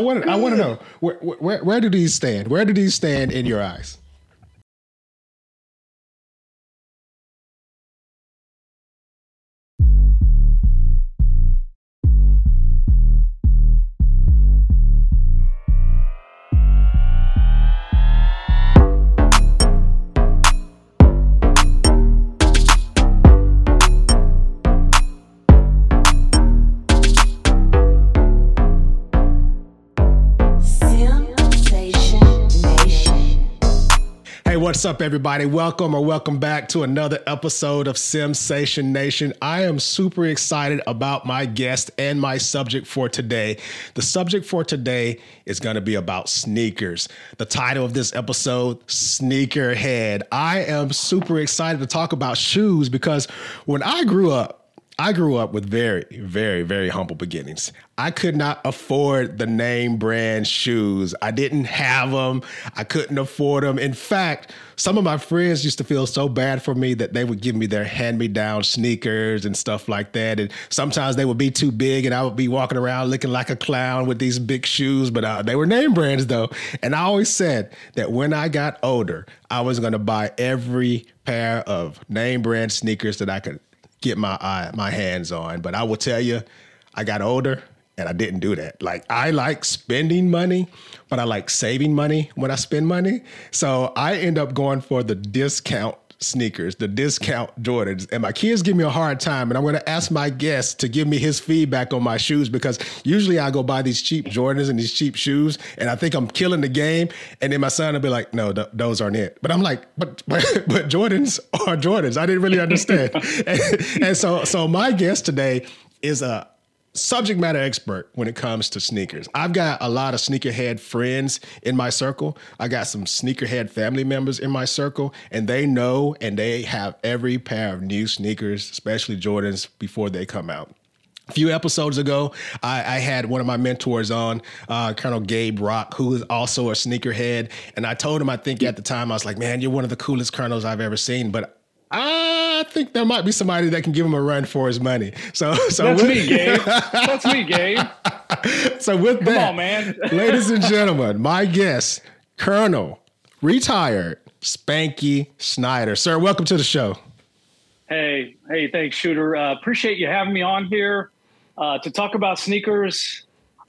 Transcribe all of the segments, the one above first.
want I want to know where, where where do these stand? Where do these stand in your eyes? What's up, everybody? Welcome or welcome back to another episode of Simsation Nation. I am super excited about my guest and my subject for today. The subject for today is going to be about sneakers. The title of this episode, Sneakerhead. I am super excited to talk about shoes because when I grew up, I grew up with very, very, very humble beginnings. I could not afford the name brand shoes. I didn't have them. I couldn't afford them. In fact, some of my friends used to feel so bad for me that they would give me their hand me down sneakers and stuff like that. And sometimes they would be too big and I would be walking around looking like a clown with these big shoes, but uh, they were name brands though. And I always said that when I got older, I was going to buy every pair of name brand sneakers that I could get my eye, my hands on. But I will tell you, I got older and I didn't do that. Like I like spending money, but I like saving money when I spend money. So I end up going for the discount sneakers, the discount Jordans. And my kids give me a hard time. And I'm going to ask my guest to give me his feedback on my shoes because usually I go buy these cheap Jordans and these cheap shoes and I think I'm killing the game. And then my son will be like, no, th- those aren't it. But I'm like, but, but, but Jordans are Jordans. I didn't really understand. and, and so, so my guest today is a subject matter expert when it comes to sneakers. I've got a lot of sneakerhead friends in my circle. I got some sneakerhead family members in my circle, and they know and they have every pair of new sneakers, especially Jordans, before they come out. A few episodes ago, I, I, had one of my mentors on, uh, Colonel Gabe Rock, who is also a sneakerhead. And I told him, I think at the time, I was like, man, you're one of the coolest colonels I've ever seen. But I think there might be somebody that can give him a run for his money. So, so that's with, me, Gabe. That's me, Gabe. So with Come that, on, man. ladies and gentlemen, my guest, Colonel, retired Spanky Snyder. Sir, welcome to the show. Hey, hey, thanks, Shooter. Uh, appreciate you having me on here uh, to talk about sneakers.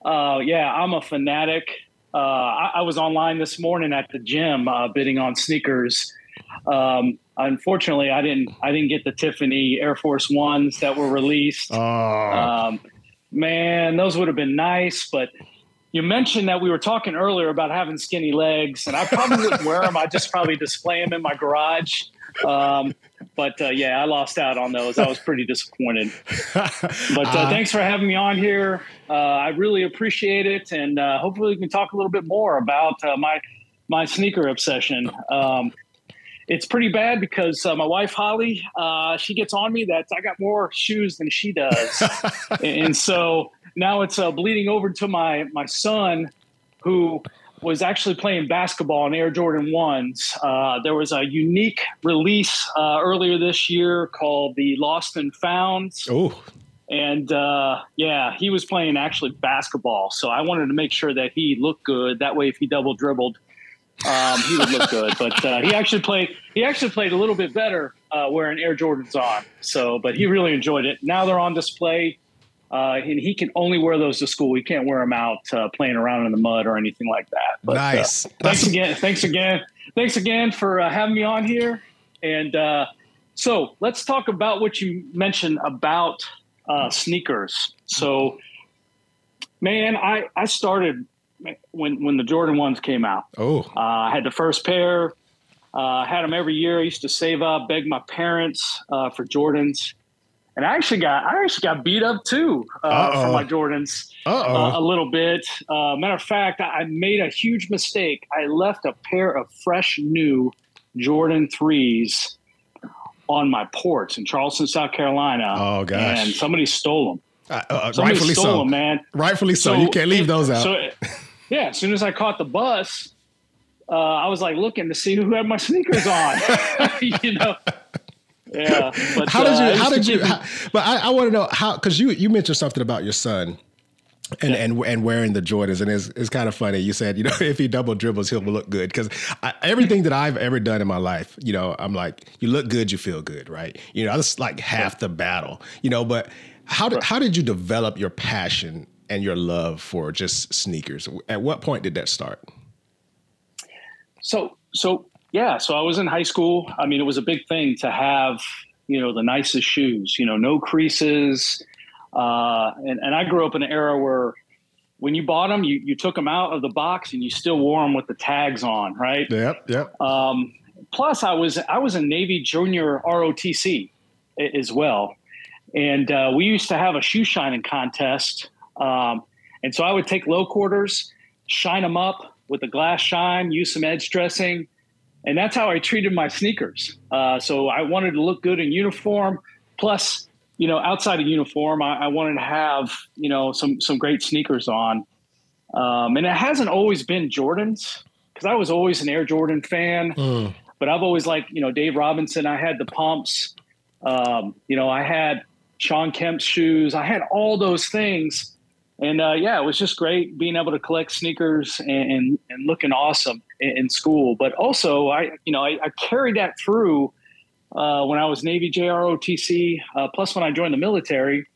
Uh, yeah, I'm a fanatic. Uh, I, I, was online this morning at the gym uh, bidding on sneakers. Um, unfortunately, I didn't I didn't get the Tiffany Air Force Ones that were released. Oh. Um, man, those would have been nice, but you mentioned that we were talking earlier about having skinny legs, and I probably wouldn't wear them. I just probably display them in my garage. Um, but uh, yeah, I lost out on those. I was pretty disappointed. But uh, uh, thanks for having me on here. Uh, I really appreciate it, and uh, hopefully we can talk a little bit more about uh, my my sneaker obsession. Um, it's pretty bad because uh, my wife Holly, uh, she gets on me that I got more shoes than she does, and so now it's uh, bleeding over to my my son, who was actually playing basketball in Air Jordan ones. Uh, there was a unique release uh, earlier this year called the Lost and Found. Oh. And uh, yeah, he was playing actually basketball. So I wanted to make sure that he looked good. That way, if he double dribbled, um, he would look good. But uh, he actually played. He actually played a little bit better uh, wearing Air Jordans on. So, but he really enjoyed it. Now they're on display, uh, and he can only wear those to school. He can't wear them out uh, playing around in the mud or anything like that. But, uh, nice. thanks again. Thanks again. Thanks again for uh, having me on here. And so let's talk about what you mentioned about sneakers. So, man, I I started when when the Jordan ones came out. Oh, uh, I had the first pair. Uh, had them every year. I used to save up, beg my parents uh, for Jordans, and I actually got I actually got beat up too uh, for my Jordans uh, a little bit. Uh, matter of fact, I made a huge mistake. I left a pair of fresh new Jordan threes on my porch in Charleston, South Carolina. Oh gosh! And somebody stole them. Uh, rightfully so, them, man. Rightfully so. so. You can't leave those out. So, yeah, as soon as I caught the bus, uh, I was like looking to see who had my sneakers on. you know. Yeah. But, how did you? Uh, how did you? How, but I, I want to know how because you you mentioned something about your son and, yeah. and and wearing the Jordans, and it's, it's kind of funny. You said, you know, if he double dribbles, he'll look good. Because everything that I've ever done in my life, you know, I'm like, you look good, you feel good, right? You know, that's like half the battle, you know. But how did how did you develop your passion and your love for just sneakers? At what point did that start? So so yeah, so I was in high school. I mean, it was a big thing to have you know the nicest shoes. You know, no creases uh, and, and I grew up in an era where when you bought them, you, you took them out of the box and you still wore them with the tags on, right? Yep, yep. Um, plus, I was I was a Navy Junior ROTC as well, and uh, we used to have a shoe shining contest. Um, and so I would take low quarters, shine them up with a glass shine, use some edge dressing, and that's how I treated my sneakers. Uh, so I wanted to look good in uniform. Plus, you know, outside of uniform, I, I, wanted to have, you know, some some great sneakers on. Um, and it hasn't always been Jordans because I was always an Air Jordan fan. Mm. But I've always liked, you know, Dave Robinson. I had the pumps. Um, you know, I had Shawn Kemp's shoes. I had all those things. And uh, yeah, it was just great being able to collect sneakers and, and, and looking awesome in, in, school. But also, I, you know, I, I carried that through uh, when I was Navy JROTC. Uh, plus, when I joined the military,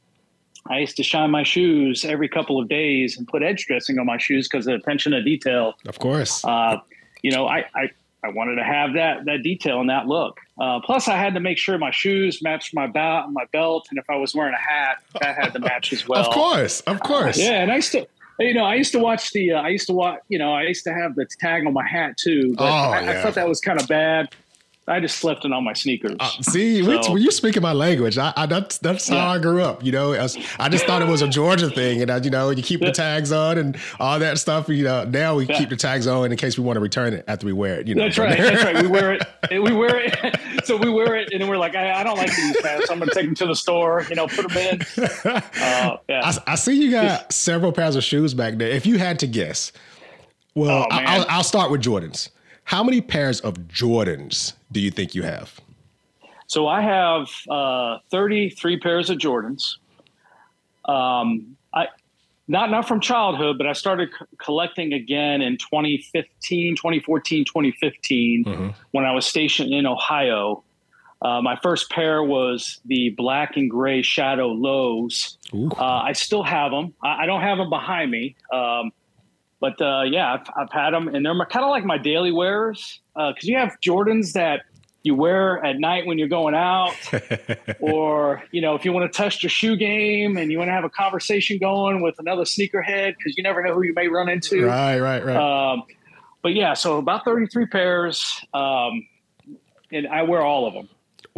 I used to shine my shoes every couple of days and put edge dressing on my shoes because of attention to detail. Of course. Uh, you know, I, I, I, wanted to have that that detail and that look. Uh, plus, I had to make sure my shoes matched my belt, my belt, and if I was wearing a hat, that had to match as well. of course, of course. yeah, and I still you know, I used to watch the, uh, I used to watch, you know, I used to have the tag on my hat too, but oh, I, yeah. I, thought that was kind of bad. I just slept in all my sneakers. Uh, see, so. when you're speaking my language, I, I that's that's yeah. how I grew up. You know, I, was, I, just thought it was a Georgia thing, and I, you know, you keep the tags on and all that stuff. You know, now we yeah. keep the tags on in case we want to return it after we wear it. You know, that's right. that's right. We wear it. We wear it. So we wear it, and then we're like, I, I don't like these pants. So I'm going to take them to the store. You know, put them in. Uh, yeah. I, I see you got several pairs of shoes back there. If you had to guess, well, oh, I'll, I'll start with Jordans. How many pairs of Jordans do you think you have? So I have uh, 33 pairs of Jordans. Um, I not not from childhood, but I started c- collecting again in 2015, 2014, 2015 mm-hmm. when I was stationed in Ohio. Uh, my first pair was the black and gray Shadow Lows. Uh, I still have them. I, I, don't have them behind me. Um, but uh, yeah, I've, I've, had them, and they're kind of like my daily wears because uh, you have Jordans that you wear at night when you're going out, or you know, if you want to test your shoe game and you want to have a conversation going with another sneakerhead because you never know who you may run into. Right, right, right. Um, but yeah, so about 33 pairs, um, and I wear all of them.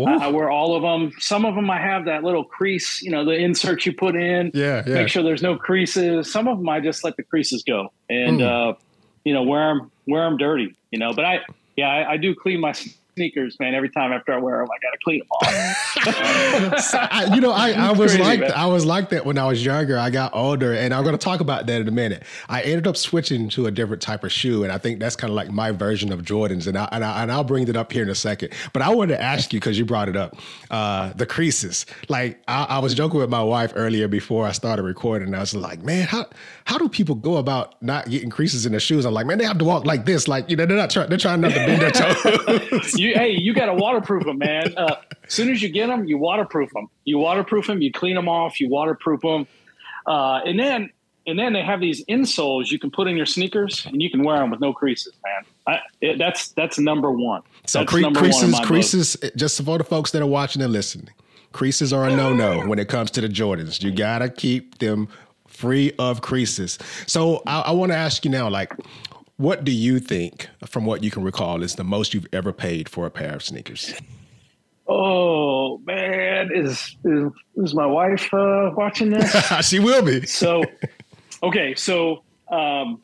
I, I, wear all of them. Some of them I have that little crease, you know, the insert you put in. Yeah, yeah. Make sure there's no creases. Some of them I just let the creases go and, mm. uh, you know, wear them, wear them dirty, you know, but I, yeah, I, I do clean my sneakers, man. Every time after I wear them, I got to clean them off. I, you know, I, I was crazy, like I was like that when I was younger. I got older, and I'm going to talk about that in a minute. I ended up switching to a different type of shoe, and I think that's kind of like my version of Jordans. And I, and, I, and I'll bring it up here in a second. But I wanted to ask you because you brought it up, uh, the creases. Like I, I was joking with my wife earlier before I started recording. And I was like, man, how how do people go about not getting creases in their shoes? I'm like, man, they have to walk like this, like you know, they're not trying, they're trying not to bend their toes. you, hey, you got to waterproof them, man. Uh, as soon as you get them, you waterproof them. You waterproof them. You clean them off. You waterproof them, uh, and then and then they have these insoles you can put in your sneakers, and you can wear them with no creases, man. I, it, that's that's number one. So cre- number creases, one creases. Book. Just for the folks that are watching and listening, creases are a no no when it comes to the Jordans. You gotta keep them free of creases. So I, I want to ask you now, like, what do you think, from what you can recall, is the most you've ever paid for a pair of sneakers? Oh man, is is, is my wife uh, watching this? she will be. so, okay, so um,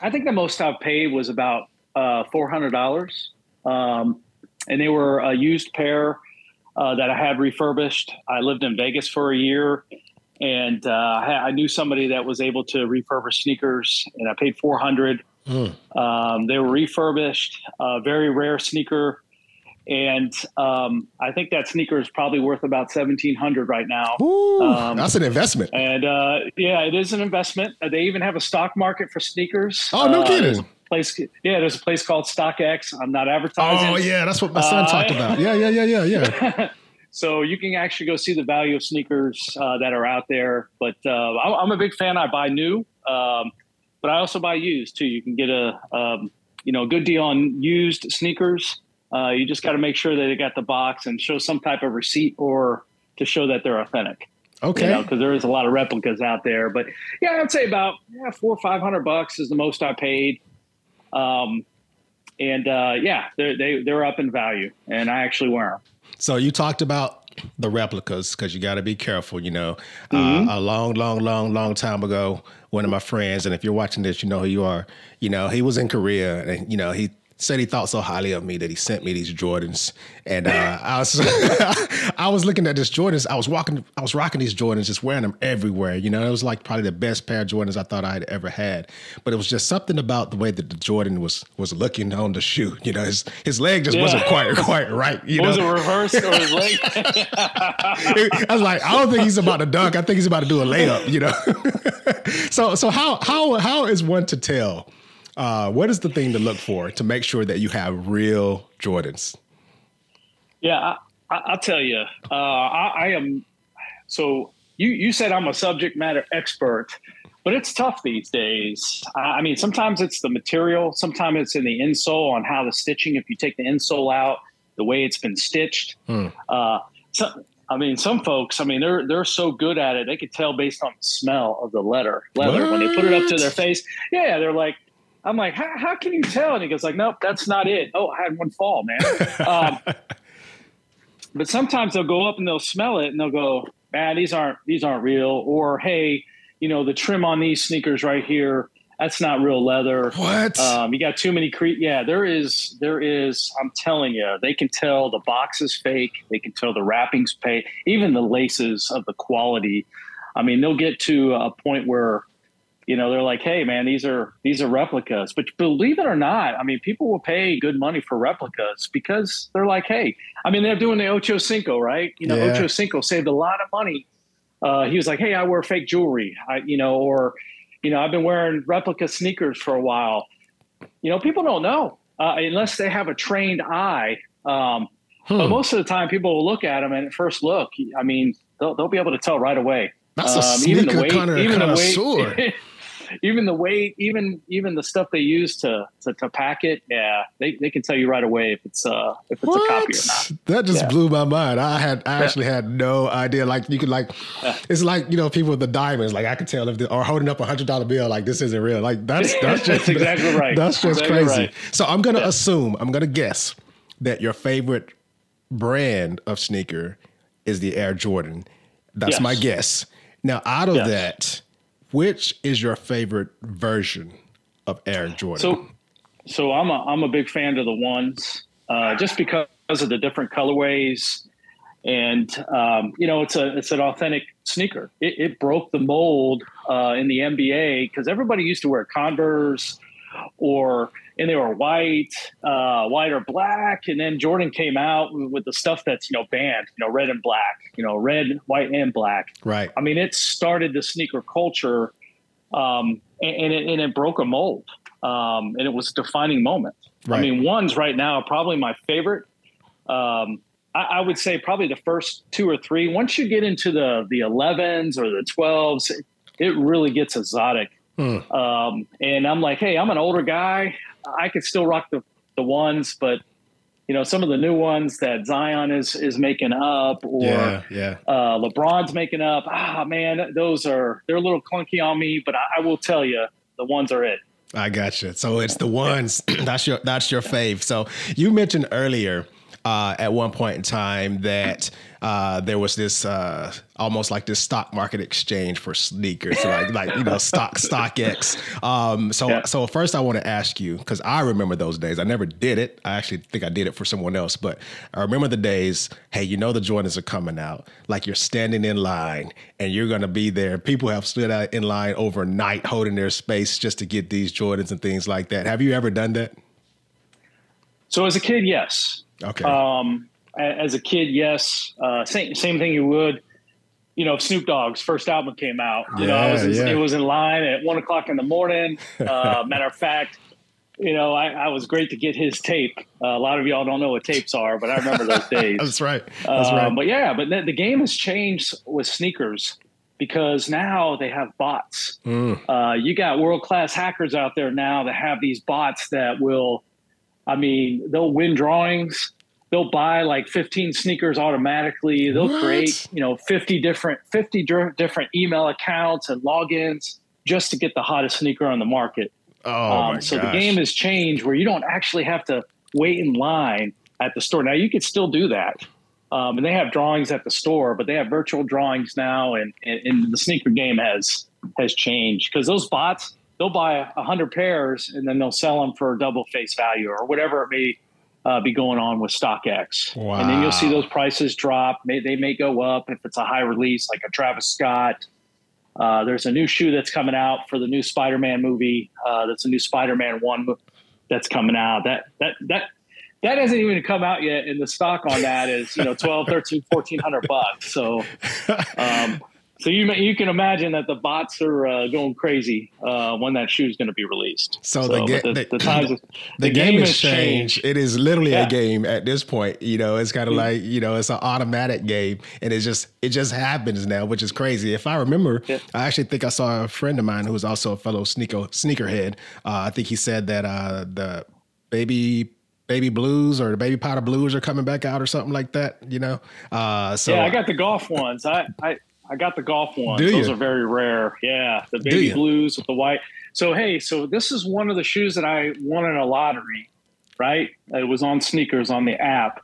I think the most I've paid was about uh, four hundred dollars, um, and they were a used pair uh, that I had refurbished. I lived in Vegas for a year, and uh, I knew somebody that was able to refurbish sneakers, and I paid four hundred. Mm. Um, they were refurbished, uh, very rare sneaker, and um, I think that sneaker is probably worth about seventeen hundred right now. Ooh, um, that's an investment. And uh, yeah, it is an investment. Uh, they even have a stock market for sneakers. Oh, no uh, kidding. Place, yeah, there's a place called StockX. I'm not advertising. Oh yeah, that's what my son uh, talked about. Yeah, yeah, yeah, yeah, yeah. so you can actually go see the value of sneakers uh, that are out there. But uh, I'm a big fan. I buy new, um, but I also buy used too. You can get a um, you know a good deal on used sneakers. Uh, you just got to make sure that they got the box and show some type of receipt or to show that they're authentic. Okay. Because you know, there is a lot of replicas out there, but yeah, I'd say about yeah, four or five hundred bucks is the most I paid. Um, and uh, yeah, they're they, they're up in value, and I actually wear them. So you talked about the replicas because you got to be careful. You know, uh, mm-hmm. uh, a long, long, long, long time ago, one of my friends, and if you're watching this, you know who you are. You know, he was in Korea, and you know he said he thought so highly of me that he sent me these Jordans. And uh, I was I was looking at this Jordans. I was walking, I was rocking these Jordans, just wearing them everywhere. You know, it was like probably the best pair of Jordans I thought I had ever had. But it was just something about the way that the Jordan was was looking on the shoe. You know, his his leg just yeah. wasn't quite quite right. You was know? it reversed or his leg? I was like, I don't think he's about to dunk. I think he's about to do a layup. You know. so so how how how is one to tell? Uh, what is the thing to look for to make sure that you have real Jordans? Yeah, I, will tell you. Uh, I, I, am. So you you said I'm a subject matter expert, but it's tough these days. I mean, sometimes it's the material, sometimes it's in the insole on how the stitching. If you take the insole out, the way it's been stitched. Hmm. Uh, so, I mean, some folks, I mean, they're they're so good at it, they could tell based on the smell of the leather leather what? when they put it up to their face. Yeah, they're like, I'm like, how, how can you tell? And he goes like, nope, that's not it. Oh, I had one fall, man. um, but sometimes they'll go up and they'll smell it and they'll go, man, these aren't these aren't real. Or hey, you know, the trim on these sneakers right here, that's not real leather. What? Um, you got too many cre- Yeah, there is. There is. I'm telling you, they can tell the box is fake. They can tell the wrapping's fake. Even the laces of the quality. I mean, they'll get to a point where you know they're like hey man these are these are replicas. But believe it or not i mean people will pay good money for replicas because they're like hey i mean they're doing the ocho cinco right? You know yeah. ocho cinco saved a lot of money. Uh, he was like hey i wear fake jewelry. I, you know or you know i've been wearing replica sneakers for a while. You know people don't know uh, unless they have a trained eye um, hmm. but most of the time people will look at them and at first look i mean they'll, they'll be able to tell right away. That's a um, sneaker even the weight, kind of, even kind the weight, even the weight, even even the stuff they use to to, to pack it, yeah, they, they can tell you right away if it's uh if it's what? a copy or not. That just yeah. blew my mind. I had I actually had no idea. Like you could like, yeah. it's like you know people with the diamonds. Like I could tell if they are holding up a hundred dollar bill. Like this isn't real. Like that's that's just that's exactly right. That's just exactly crazy. Right. So I'm gonna assume I'm gonna guess that your favorite brand of sneaker is the Air Jordan. That's yes. my guess. Now, out of yes. that, which is your favorite version of Air Jordan? So, so I'm a I'm a big fan of the ones, uh, just because of the different colorways, and um, you know it's a it's an authentic sneaker. It, it broke the mold uh, in the NBA because everybody used to wear Converse or and they were white, uh, white or black. And then Jordan came out with the stuff that's you know banned, you know, red and black, you know, red, white, and black. Right. I mean, it started the sneaker culture, um, and, and, it, and, it, broke a mold, um, and it was a defining moment. Right. I mean, ones right now are probably my favorite. Um, I, I, would say probably the first two or three. Once you get into the the 11s or the 12s, it really gets exotic. Hmm. Um, and I'm like, hey, I'm an older guy. I could still rock the, the ones, but you know, some of the new ones that Zion is is making up or yeah, yeah. Uh, LeBron's making up. Ah, man, those are they're a little clunky on me, but I, I will tell you, the ones are it. I got you. So it's the ones. that's your that's your fave. So you mentioned earlier uh, at one point in time that uh, there was this uh, almost like this stock market exchange for sneakers, like like you know stock StockX. Um, so yeah. so first I want to ask you because I remember those days. I never did it. I actually think I did it for someone else, but I remember the days. Hey, you know the Jordans are coming out. Like you're standing in line and you're gonna be there. People have stood out in line overnight, holding their space just to get these Jordans and things like that. Have you ever done that? So as a kid, yes. Okay. Um, as a kid, yes. Uh, same same thing you would. You know, Snoop Dogg's first album came out. You know, I was Yeah, yeah. it was in line at one o'clock in the morning. Uh, matter of fact, you know, I, I was great to get his tape. Uh, a lot of y'all don't know what tapes are, but I remember those days. That's right. That's Uh, right. But yeah, but the, the game has changed with sneakers because now they have bots. Mm. Uh, you got world class hackers out there now that have these bots that will, I mean, they'll win drawings. They'll buy like 15 sneakers automatically. They'll What? create, you know, 50 different 50 dir- different email accounts and logins just to get the hottest sneaker on the market. Oh Um, my so gosh. the game has changed where you don't actually have to wait in line at the store. Now you can still do that. Um, and they have drawings at the store, but they have virtual drawings now, and, and, and the sneaker game has has changed because those bots they'll buy a hundred pairs and then they'll sell them for double face value or whatever it may uh, be going on with StockX. And then you'll see those prices drop. May, they may go up if it's a high release like a Travis Scott. Uh, there's a new shoe that's coming out for the new Spider-Man movie. Uh, that's a new Spider-Man one that's coming out. That that that that hasn't even come out yet, and the stock on that is you know 12, 13, 1400 bucks. So um, so you you can imagine that the bots are uh, going crazy uh, when that shoe is going to be released. So the ga- the, the- the times the, game, game has changed. changed. It is literally a game at this point. You know, it's kind of Mhm. like you know, it's an automatic game, and it just it just happens now, which is crazy. If I remember, Yeah. I actually think I saw a friend of mine who was also a fellow sneaker sneakerhead. Uh, I think he said that uh, the baby. Baby blues or the baby powder blues are coming back out or something like that, you know. Uh, so yeah, I got the golf ones. I, I, I got the golf ones. Those are very rare. Yeah, the baby blues with the white. So hey, so this is one of the shoes that I won in a lottery, right? It was on sneakers on the app,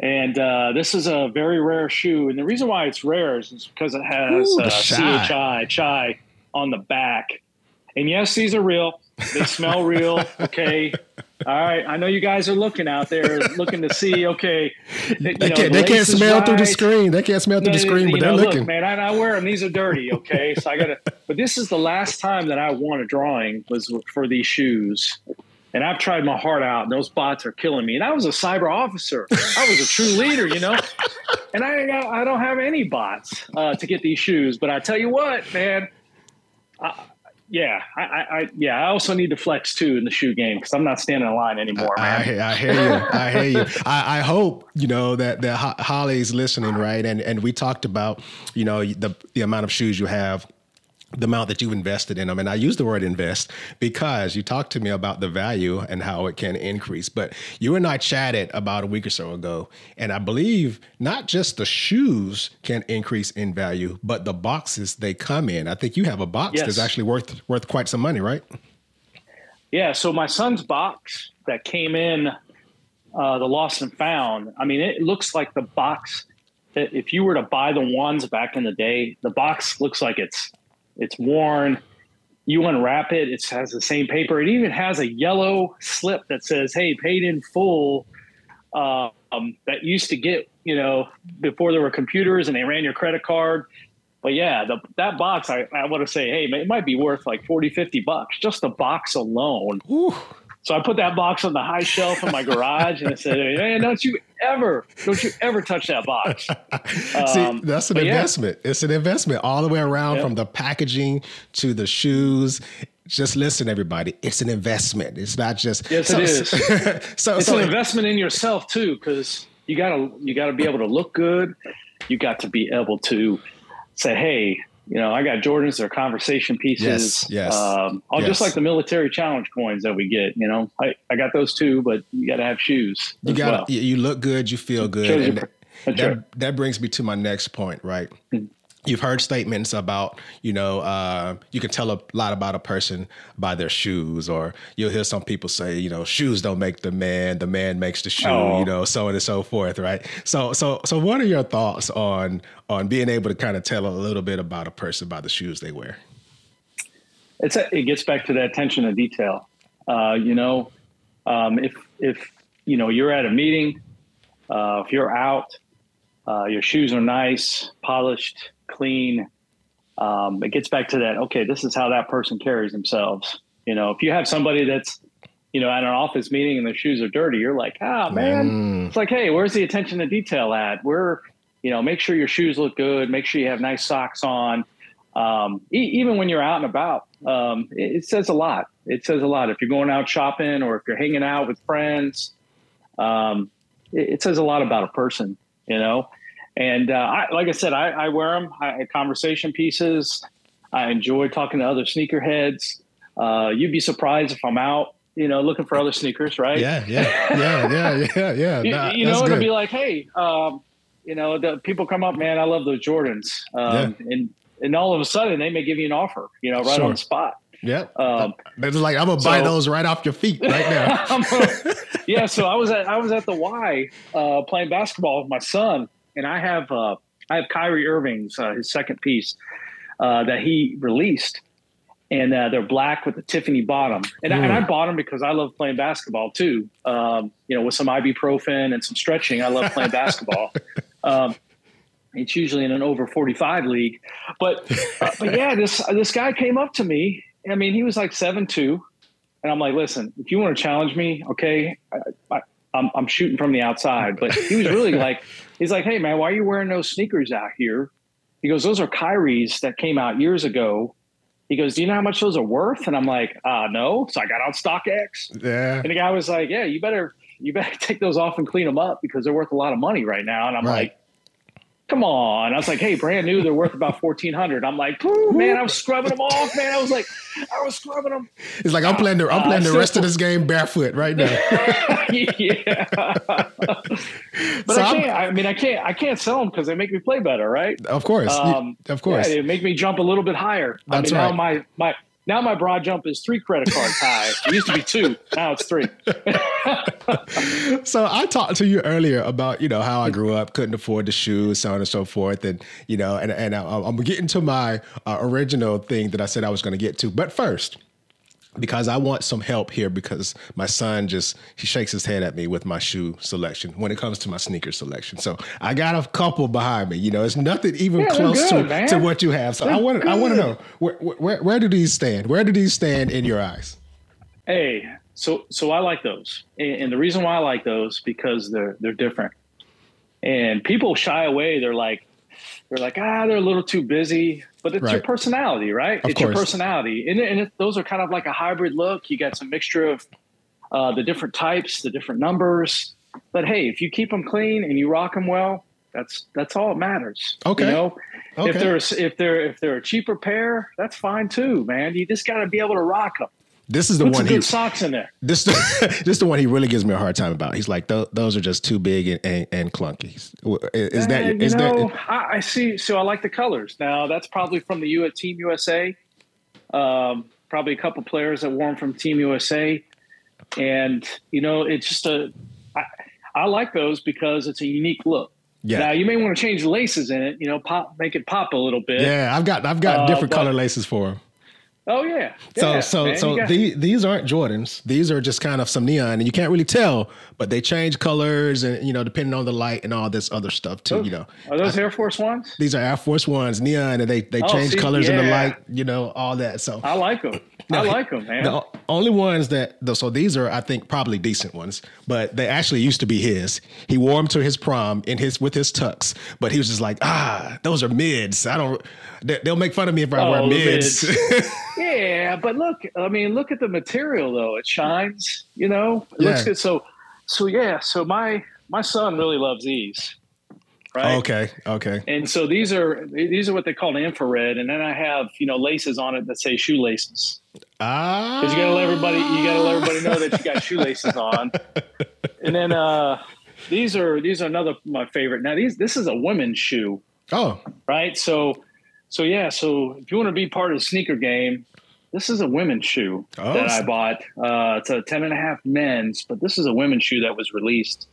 and uh, this is a very rare shoe. And the reason why it's rare is because it has Ooh, uh. CHI chai on the back. And yes, these are real. They smell real. Okay. All right. I know you guys are looking out there, looking to see. Okay. they know, can't the they can't smell through the screen. They can't smell through the screen, but they're know, looking. Look, man, I, I wear them. These are dirty. Okay, so I gotta. But this is the last time that I won a drawing was for these shoes, and I've tried my heart out. And those bots are killing me. And I was a cyber officer. I was a true leader, you know. And I I don't have any bots uh, to get these shoes. But I tell you what, man. I, yeah, I, I, I yeah. I also need to flex too in the shoe game because I'm not standing in line anymore, I, man. hear- I hear you. I hear you. I, I hope you know that that Ho- Holly's listening, right? And and we talked about you know the the amount of shoes you have. The amount that you've invested in them. And I use the word invest because you talked to me about the value and how it can increase. But you and I chatted about a week or so ago. And I believe not just the shoes can increase in value, but the boxes they come in. I think you have a box Yes. that's actually worth worth quite some money, right? Yeah, so my son's box that came in, uh, the lost and found. I mean, it looks like the box. that If you were to buy the ones back in the day, the box looks like it's it's worn. You unwrap it; it has the same paper. It even has a yellow slip that says, "Hey, paid in full." Um, that used to get you know before there were computers and they ran your credit card. But yeah, the, that box, I, I want to say, hey, it might be worth like 40, 50 bucks, just the box alone. Ooh. So I put that box on the high shelf in my garage and I said, man, don't you ever, don't you ever touch that box. See, Um, that's an but yeah. investment. It's an investment all the way around Yeah. from the packaging to the shoes. Just listen, everybody. It's an investment. It's not just Yes, so, it is. so, It's so an investment in yourself too, because you gotta, you gotta be able to look good. You got to be able to say, hey, you know, I got Jordans, they're conversation pieces. Yes, yes, Um, oh, yes. just like the military challenge coins that we get, you know, I, I got those too, but you got to have shoes. you got well. you look good, you feel good, your- that, that brings me to my next point, right? You've heard statements about, you know, uh, you can tell a lot about a person by their shoes, or you'll hear some people say, you know, shoes don't make the man, the man makes the shoe, Oh. you know, so on and so forth, right? So, so, so, what are your thoughts on on being able to kind of tell a little bit about a person by the shoes they wear? it's a, it gets back to that attention to detail. Uh, you know, um, if if you know you're at a meeting, uh, if you're out, uh, your shoes are nice, polished, clean. Um, it gets back to that. Okay, this is how that person carries themselves. You know, if you have somebody that's you know, at an office meeting and their shoes are dirty, you're like, ah, man. Mm. It's like, hey, where's the attention to detail at? Where, you know, make sure your shoes look good. Make sure you have nice socks on. Um, e- even when you're out and about, um, it, it, says a lot. It says a lot. If you're going out shopping or if you're hanging out with friends, um, it, it, says a lot about a person, you know. And uh, I, like I said, I, I wear them. I, conversation pieces. I enjoy talking to other sneakerheads. Uh, you'd be surprised if I'm out, you know, looking for other sneakers, right? Yeah, yeah, yeah, yeah, yeah, yeah. you, nah, you know, it'll be like, hey, um, you know, the people come up, man, I love those Jordans, um, yeah. and and all of a sudden they may give you an offer, you know, right sure. on the spot. Yeah, um, they're like, I'm gonna buy those right off your feet right now. yeah, so I was at I was at the Y uh, playing basketball with my son, and I have uh, I have Kyrie Irving's uh, his second piece uh, that he released, and uh, they're black with a Tiffany bottom. And, mm. I, and I bought them because I love playing basketball too. Um, you know, with some ibuprofen and some stretching, I love playing basketball. Um, it's usually in an over 45 league, but uh, but yeah, this this guy came up to me. I mean, he was like seven two, and I'm like, listen, if you want to challenge me, okay, I'm, I'm shooting from the outside. But he was really like, he's like, hey man, why are you wearing those sneakers out here? He goes, those are Kyrie's that came out years ago. He goes, do you know how much those are worth? And I'm like, uh, no. So I got on StockX. Yeah. And the guy was like, yeah, you better, you better take those off and clean them up because they're worth a lot of money right now. And I'm right. like, come on. I was like, hey, brand new, they're worth about fourteen hundred. I'm like, man, I was scrubbing them off, man. I was like, I was scrubbing them. It's like I'm playing the I'm playing uh, the rest of this game barefoot right now. yeah. but so I can't. I'm, i mean, I can't. I can't sell them because they make me play better, right? Of course, um, of course. Yeah, they make me jump a little bit higher. That's I mean, right. Now my my now my broad jump is three credit cards high. It used to be two. Now it's three. so I talked to you earlier about you know how I grew up, couldn't afford the shoes, so on and so forth, and you know, and and I, am getting to my uh, original thing that I said I was going to get to, but first because I want some help here because my son just he shakes his head at me with my shoe selection when it comes to my sneaker selection. So I got a couple behind me. You know, it's nothing even yeah, close good, to, to what you have. So they're I want I want to know where, where where do these stand? Where do these stand in your eyes? Hey, so so I like those, and the reason why I like those because they're they're different, and people shy away. They're like they're like ah they're a little too busy but it's right. your personality, right? Of it's course. your personality, and, and it, those are kind of like a hybrid look. You got some mixture of uh, the different types, the different numbers. But hey, if you keep them clean and you rock them well, that's that's all that matters. Okay. You know, okay. if there's if they're if they're a cheaper pair, that's fine too, man. You just got to be able to rock them. This is the Put one. Some good he, socks in there. This this is the one he really gives me a hard time about. He's like, those are just too big and, and, and clunky. Is that? And, is you know, that? I, I, see. So I like the colors. Now that's probably from the U at Team USA. Um, probably a couple players that wore them from Team USA, and you know, it's just a. I, I like those because it's a unique look. Yeah. Now you may want to change the laces in it. You know, pop, make it pop a little bit. Yeah, I've got I've got uh, different color laces for them. Oh yeah. So yeah, so man, so the, these aren't Jordans. These are just kind of some neon, and you can't really tell, but they change colors, and you know, depending on the light and all this other stuff too. Those, you know, are those I, Air Force Ones? These are Air Force Ones, neon, and they they oh, change see, colors yeah. in the light. You know, all that. So I like them. I like them, man. The only ones that the, so these are I think probably decent ones, but they actually used to be his. He wore them to his prom in his with his tux, but he was just like, ah, those are mids. I don't. They'll make fun of me if I oh, wear mids. mids. yeah, but look, I mean, look at the material though. It shines. You know, it yeah. looks good. So, so yeah. So my my son really loves these. Right. Okay. Okay. And so these are these are what they call infrared, and then I have you know laces on it that say shoelaces. Ah. Because you gotta let everybody you gotta let everybody know that you got shoelaces on. And then uh, these are these are another my favorite. Now these this is a women's shoe. Oh. Right. So so yeah, so if you want to be part of the sneaker game, this is a women's shoe oh, that I bought. Uh, it's a 10 and a half men's, but this is a women's shoe that was released.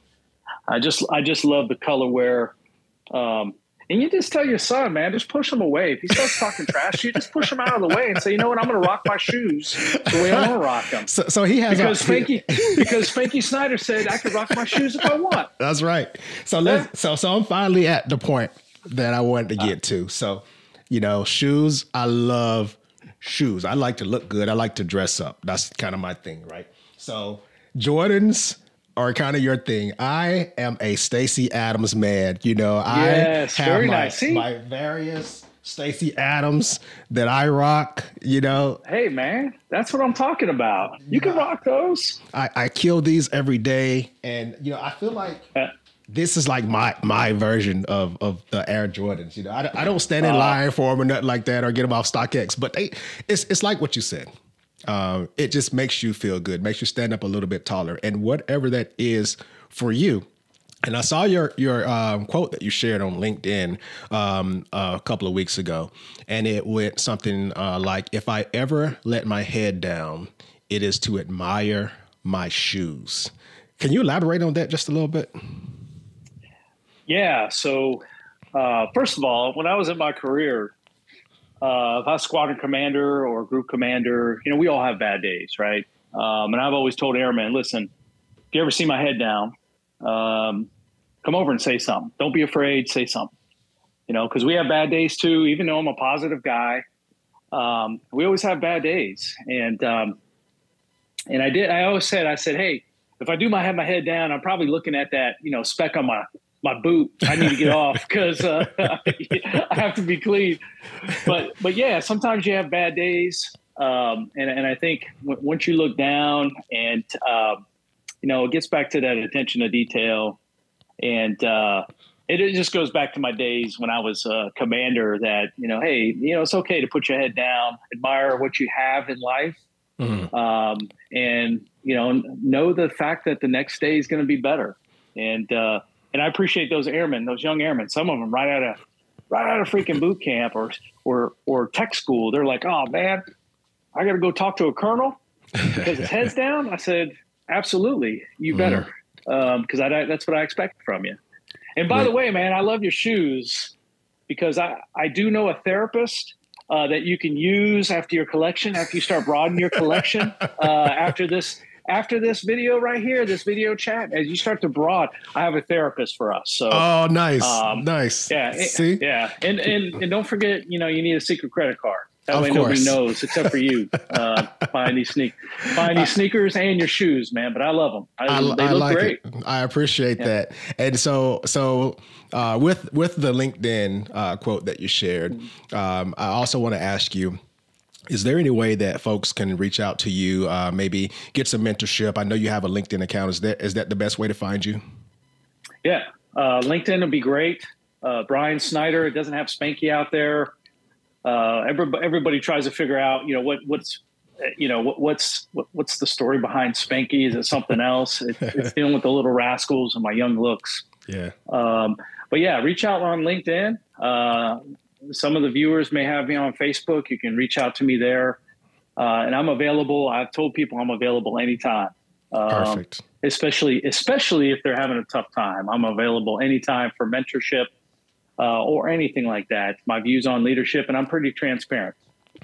I just I just love the colorway. Um, and you just tell your son, man, just push him away. If he starts talking trash, you just push him out of the way and say, you know what, I'm going to rock my shoes the way I want to rock them. So, so he has because a, Spanky because Spanky Snyder said I could rock my shoes if I want. That's right. So let's so so I'm finally at the point that I wanted to get to. So you know, shoes, I love shoes. I like to look good. I like to dress up. That's kind of my thing, right? So Jordans are kind of your thing. I am a Stacy Adams man. You know, yes, I have very my, nice. My various Stacy Adams that I rock. You know, Hey man, that's what I'm talking about. You can rock those. I, I kill these every day, and you know, I feel like Uh, this is like my my version of of the Air Jordans. You know, I, I don't stand in line for them or nothing like that, or get them off StockX. But they, it's it's like what you said. Um, it just makes you feel good, makes you stand up a little bit taller, and whatever that is for you. And I saw your your um, quote that you shared on LinkedIn um, a couple of weeks ago, and it went something uh, like, "If I ever let my head down, it is to admire my shoes." Can you elaborate on that just a little bit? Yeah. So, uh, first of all, when I was in my career, uh, if I was squadron commander or group commander, you know, we all have bad days, right? Um, and I've always told airmen, listen, if you ever see my head down, um, come over and say something. Don't be afraid. Say something. You know, because we have bad days too. Even though I'm a positive guy, um, we always have bad days. And um, and I did. I always said, I said, hey, if I do my have my head down, I'm probably looking at that, you know, speck on my my boot. I need to get off because uh, I have to be clean. But but yeah, sometimes you have bad days, um, and and I think w- once you look down and um, you know it gets back to that attention to detail, and uh, it, it just goes back to my days when I was a commander. That you know, hey, you know, it's okay to put your head down, admire what you have in life, um, and you know, know the fact that the next day is going to be better. And uh, and I appreciate those airmen, those young airmen. Some of them right out of right out of freaking boot camp or or or tech school. They're like, oh man, I got to go talk to a colonel because his head's down. I said, absolutely, you better, because I that's what I expect from you. And by the way, man, I love your shoes because I I do know a therapist. Uh, that you can use after your collection, after you start broadening your collection, uh, after this after this video right here, this video chat, as you start to broad, I have a therapist for us. So Oh, nice, Um, nice. yeah, See, yeah, and and and don't forget, you know, you need a secret credit card. That Of way nobody knows except for you. Uh, buying these sneak, buying these sneakers and your shoes, man. But I love them. I, I, they I look like great. it. I appreciate Yeah. that. And so, so uh, with with the LinkedIn uh, quote that you shared, um, I also want to ask you. Is there any way that folks can reach out to you, uh, maybe get some mentorship? I know you have a LinkedIn account. Is that is that the best way to find you? Yeah, uh, LinkedIn would be great. Uh, Brian Snyder. It doesn't have Spanky out there. Uh, everybody, everybody tries to figure out, you know, what what's, uh, you know, what, what's what, what's the story behind Spanky? Is it something else? It, it's dealing with the little rascals and my young looks. Yeah. Um, but yeah, reach out on LinkedIn. Some of the viewers may have me on Facebook. You can reach out to me there, uh, and I'm available. I've told people I'm available anytime. Um, Perfect. especially especially if they're having a tough time. I'm available anytime for mentorship uh, or anything like that. My views on leadership, and I'm pretty transparent.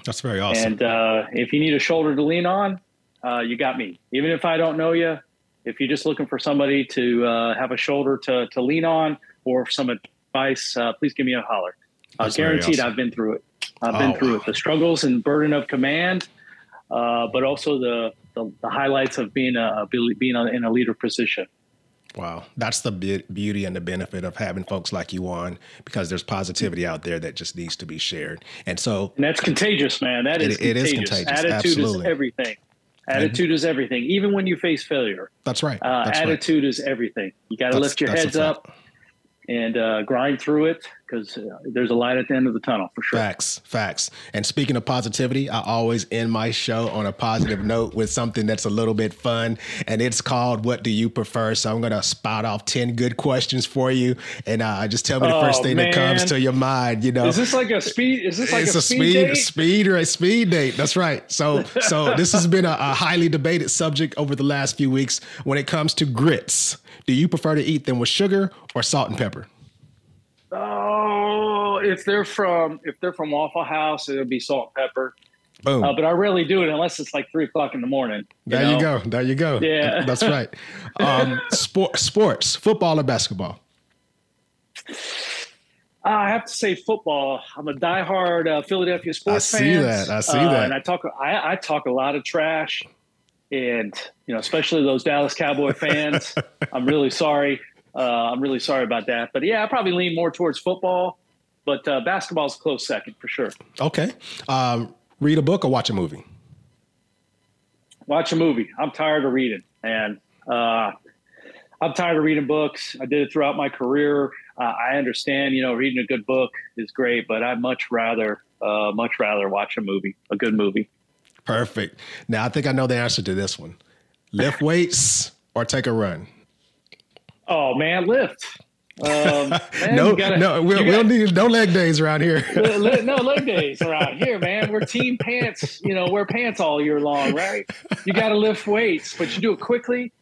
That's very awesome. And uh, if you need a shoulder to lean on, uh, you got me. Even if I don't know you, if you're just looking for somebody to uh, have a shoulder to, to lean on or some advice, uh, please give me a holler. Uh, guaranteed, awesome. I've been through it. I've been Oh, through wow. it. The struggles and burden of command, uh, but also the, the, the highlights of being a being a, in a leader position. Wow, that's the be- beauty and the benefit of having folks like you on, because there's positivity out there that just needs to be shared. And so, And that's contagious, man. That is It- it is contagious. contagious, Attitude absolutely. is everything. Attitude is everything. Even when you face failure, that's right. uh, that's right. attitude is everything. You got to lift your heads up and uh, grind through it because uh, there's a light at the end of the tunnel for sure. Facts, facts. And speaking of positivity, I always end my show on a positive note with something that's a little bit fun, and it's called "What Do You Prefer?" So I'm gonna spout off ten good questions for you, and uh, just tell me the first Oh, thing that comes to your mind. You know, Is this like a speed? Is this like it's a, a speed, speed speed or a speed date. That's right. So so this has been a, a highly debated subject over the last few weeks when it comes to grits. Do you prefer to eat them with sugar or salt and pepper? Oh, if they're from if they're from Waffle House, it'll be salt and pepper. Boom. Uh, but I rarely do it unless it's like three o'clock in the morning. there know? you go. There you go. Yeah. That's right. Um, sport, sports, football or basketball? Uh, I have to say football. I'm a diehard uh, Philadelphia sports fan. I see that. I see Uh, that. And I talk. I, I talk a lot of trash. And you know, especially those Dallas Cowboy fans. I'm really sorry. Uh, I'm really sorry about that. But yeah, I probably lean more towards football, but uh, basketball's a close second for sure. Okay. Um, read a book or watch a movie? Watch a movie. I'm tired of reading, and uh, I'm tired of reading books. I did it throughout my career. Uh, I understand, you know, reading a good book is great, but I'd much rather, uh, much rather watch a movie, a good movie. Perfect. Now I think I know the answer to this one: lift weights or take a run. Oh man, lift. Um, man, no, gotta, no, we, don't need no leg days around here. no leg days around here, man. We're team pants. You know, wear pants all year long, right? You got to lift weights, but you do it quickly,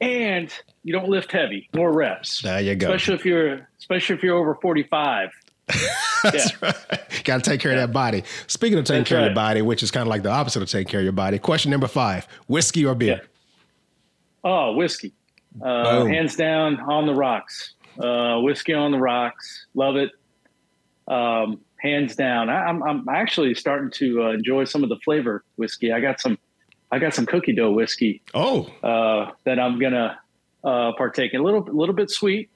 and you don't lift heavy. More reps. There you go. Especially if you're, especially if you're over forty five. That's yeah. right. Got to take care yeah. of that body. Speaking of taking That's care right. of your body, which is kind of like the opposite of taking care of your body. Question number five: whiskey or beer? Yeah. Oh, whiskey. Uh, hands down on the rocks. Uh, whiskey on the rocks. Love it. Um, hands down. I, am I'm, I'm actually starting to uh, enjoy some of the flavor whiskey. I got some. I got some cookie dough whiskey. Oh. Uh, that I'm gonna uh, partake in. A little, a little bit sweet.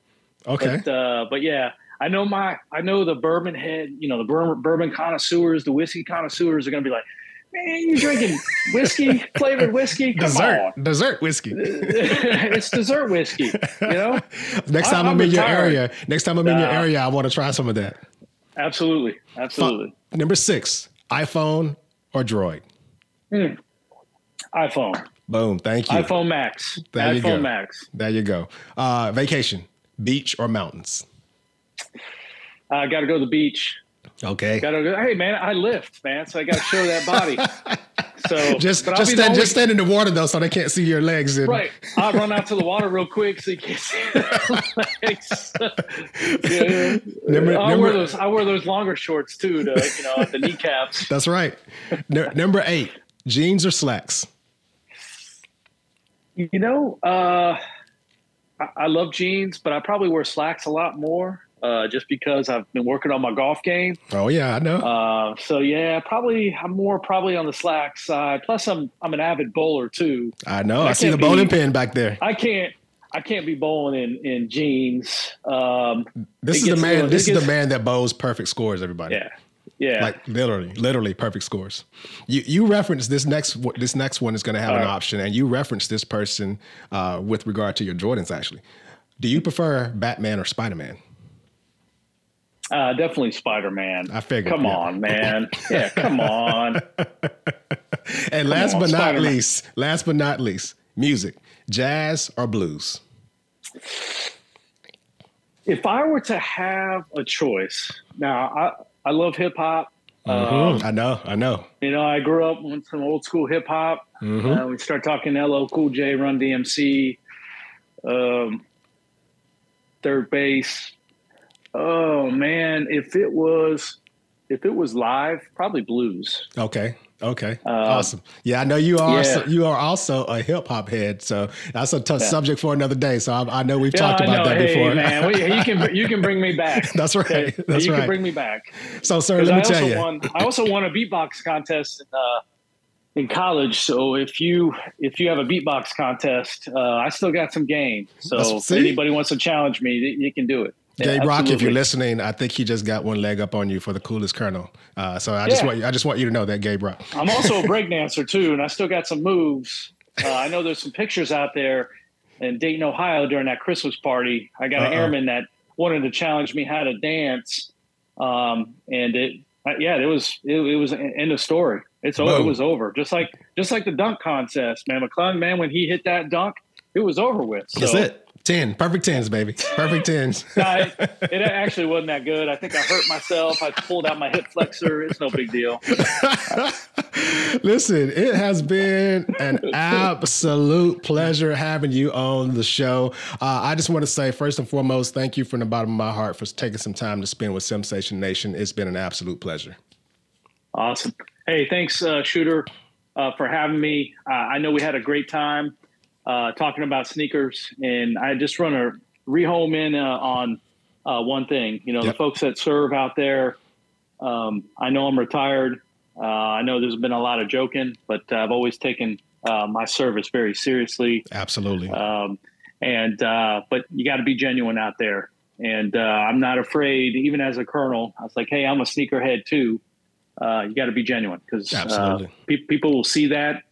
Okay. But, uh, but yeah, I know my, I know the bourbon head, you know, the bourbon, bourbon connoisseurs, the whiskey connoisseurs are going to be like, man, you're drinking whiskey flavored whiskey? Come dessert, on. dessert whiskey. it's dessert whiskey. You know. next time I, am in your area, next time I'm in uh, your area, I want to try some of that. Absolutely, absolutely. number six: iPhone or Droid. Mm. iPhone. Boom. Thank you. iPhone Max. There iPhone you go. Max. There you go. Uh, vacation: beach or mountains. I got to go to the beach. Okay. Got to go. Hey man, I lift, man, so I got to show that body. So just just stand, only, just stand in the water though, so they can't see your legs. And... Right. I'll run out to the water real quick so you can't see legs. yeah. Number, I number, wear those. I wear those longer shorts too, to you know, the kneecaps. That's right. number eight: jeans or slacks. You know, uh, I, I love jeans, but I probably wear slacks a lot more uh, just because I've been working on my golf game. Oh yeah, I know. Uh, so yeah, probably I'm more probably on the slack side. Plus, I'm I'm an avid bowler too. I know. I, I see the bowling be, pin back there. I can't. I can't be bowling in in jeans. Um, this is the man. Little, this is the man that bowls perfect scores. Everybody. Yeah. Yeah. Like literally, literally perfect scores. You you reference this next this next one is going to have an option, and you reference this person uh, with regard to your Jordans. Actually, do you prefer Batman or Spider Man? Uh, definitely Spider Man. I figured. Come yeah. on, man. Yeah, come on. and last on, but not Spider-Man. least, last but not least, music, jazz or blues. If I were to have a choice, now I I love hip hop. Mm-hmm. Um, I know, I know. You know, I grew up with some old school hip hop. Mm-hmm. Uh, we start talking LL Cool J, Run DMC, um, 3rd Bass, Oh man, if it was if it was live, probably blues. Okay. Okay. Uh, awesome. Yeah, I know you are. Yeah. You are also a hip hop head, so that's a tough yeah. subject for another day. So I, I know we've yeah, talked about that hey, before. man, you can you can bring me back. that's right. Okay? That's you right. can bring me back. So, sir, let me I tell you. Won, I also won a beatbox contest in, uh, in college. So if you if you have a beatbox contest, uh, I still got some game. So if anybody wants to challenge me, you can do it. Yeah, Gabe Rock, if you're listening, I think he just got one leg up on you for the coolest colonel. Uh, so I yeah. just want I just want you to know that Gabe Rock. I'm also a breakdancer too, and I still got some moves. Uh, I know there's some pictures out there in Dayton, Ohio during that Christmas party. I got Uh-oh. an airman that wanted to challenge me how to dance, um, and it uh, yeah, it was it, it was end of story. It's over. It was over. Just like just like the dunk contest, man. McClung, man, when he hit that dunk, it was over with. So, That's it. 10 perfect tens baby. Perfect tens. No, it, it, actually wasn't that good. I think i hurt myself. I pulled out my hip flexor. It's no big deal. Listen it has been an absolute pleasure having you on the show. Uh, i just want to say first and foremost thank you from the bottom of my heart for taking some time to spend with simsation nation. It's been an absolute pleasure. Awesome. Hey thanks uh, shooter uh, for having me. Uh, i know we had a great time uh, talking about sneakers, and I just run a rehome in uh, on uh, one thing. You know, yep. the folks that serve out there. Um, I know I'm retired. Uh, I know there's been a lot of joking, but I've always taken um, I service very seriously. Absolutely. Um, and uh, but you got to be genuine out there. And uh, I'm not afraid, even as a colonel. I was like, hey, I'm a sneakerhead too. Uh, you got to be genuine because uh, pe- people will see that.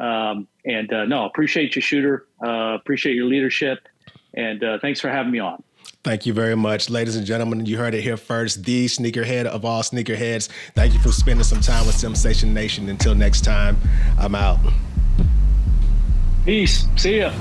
Um, and uh, no, appreciate you, shooter. Uh, appreciate your leadership, and uh, thanks for having me on. Thank you very much, ladies and gentlemen. You heard it here first. The sneakerhead of all sneakerheads. Thank you for spending some time with Simsation Nation. Until next time, I'm out. Peace. See ya.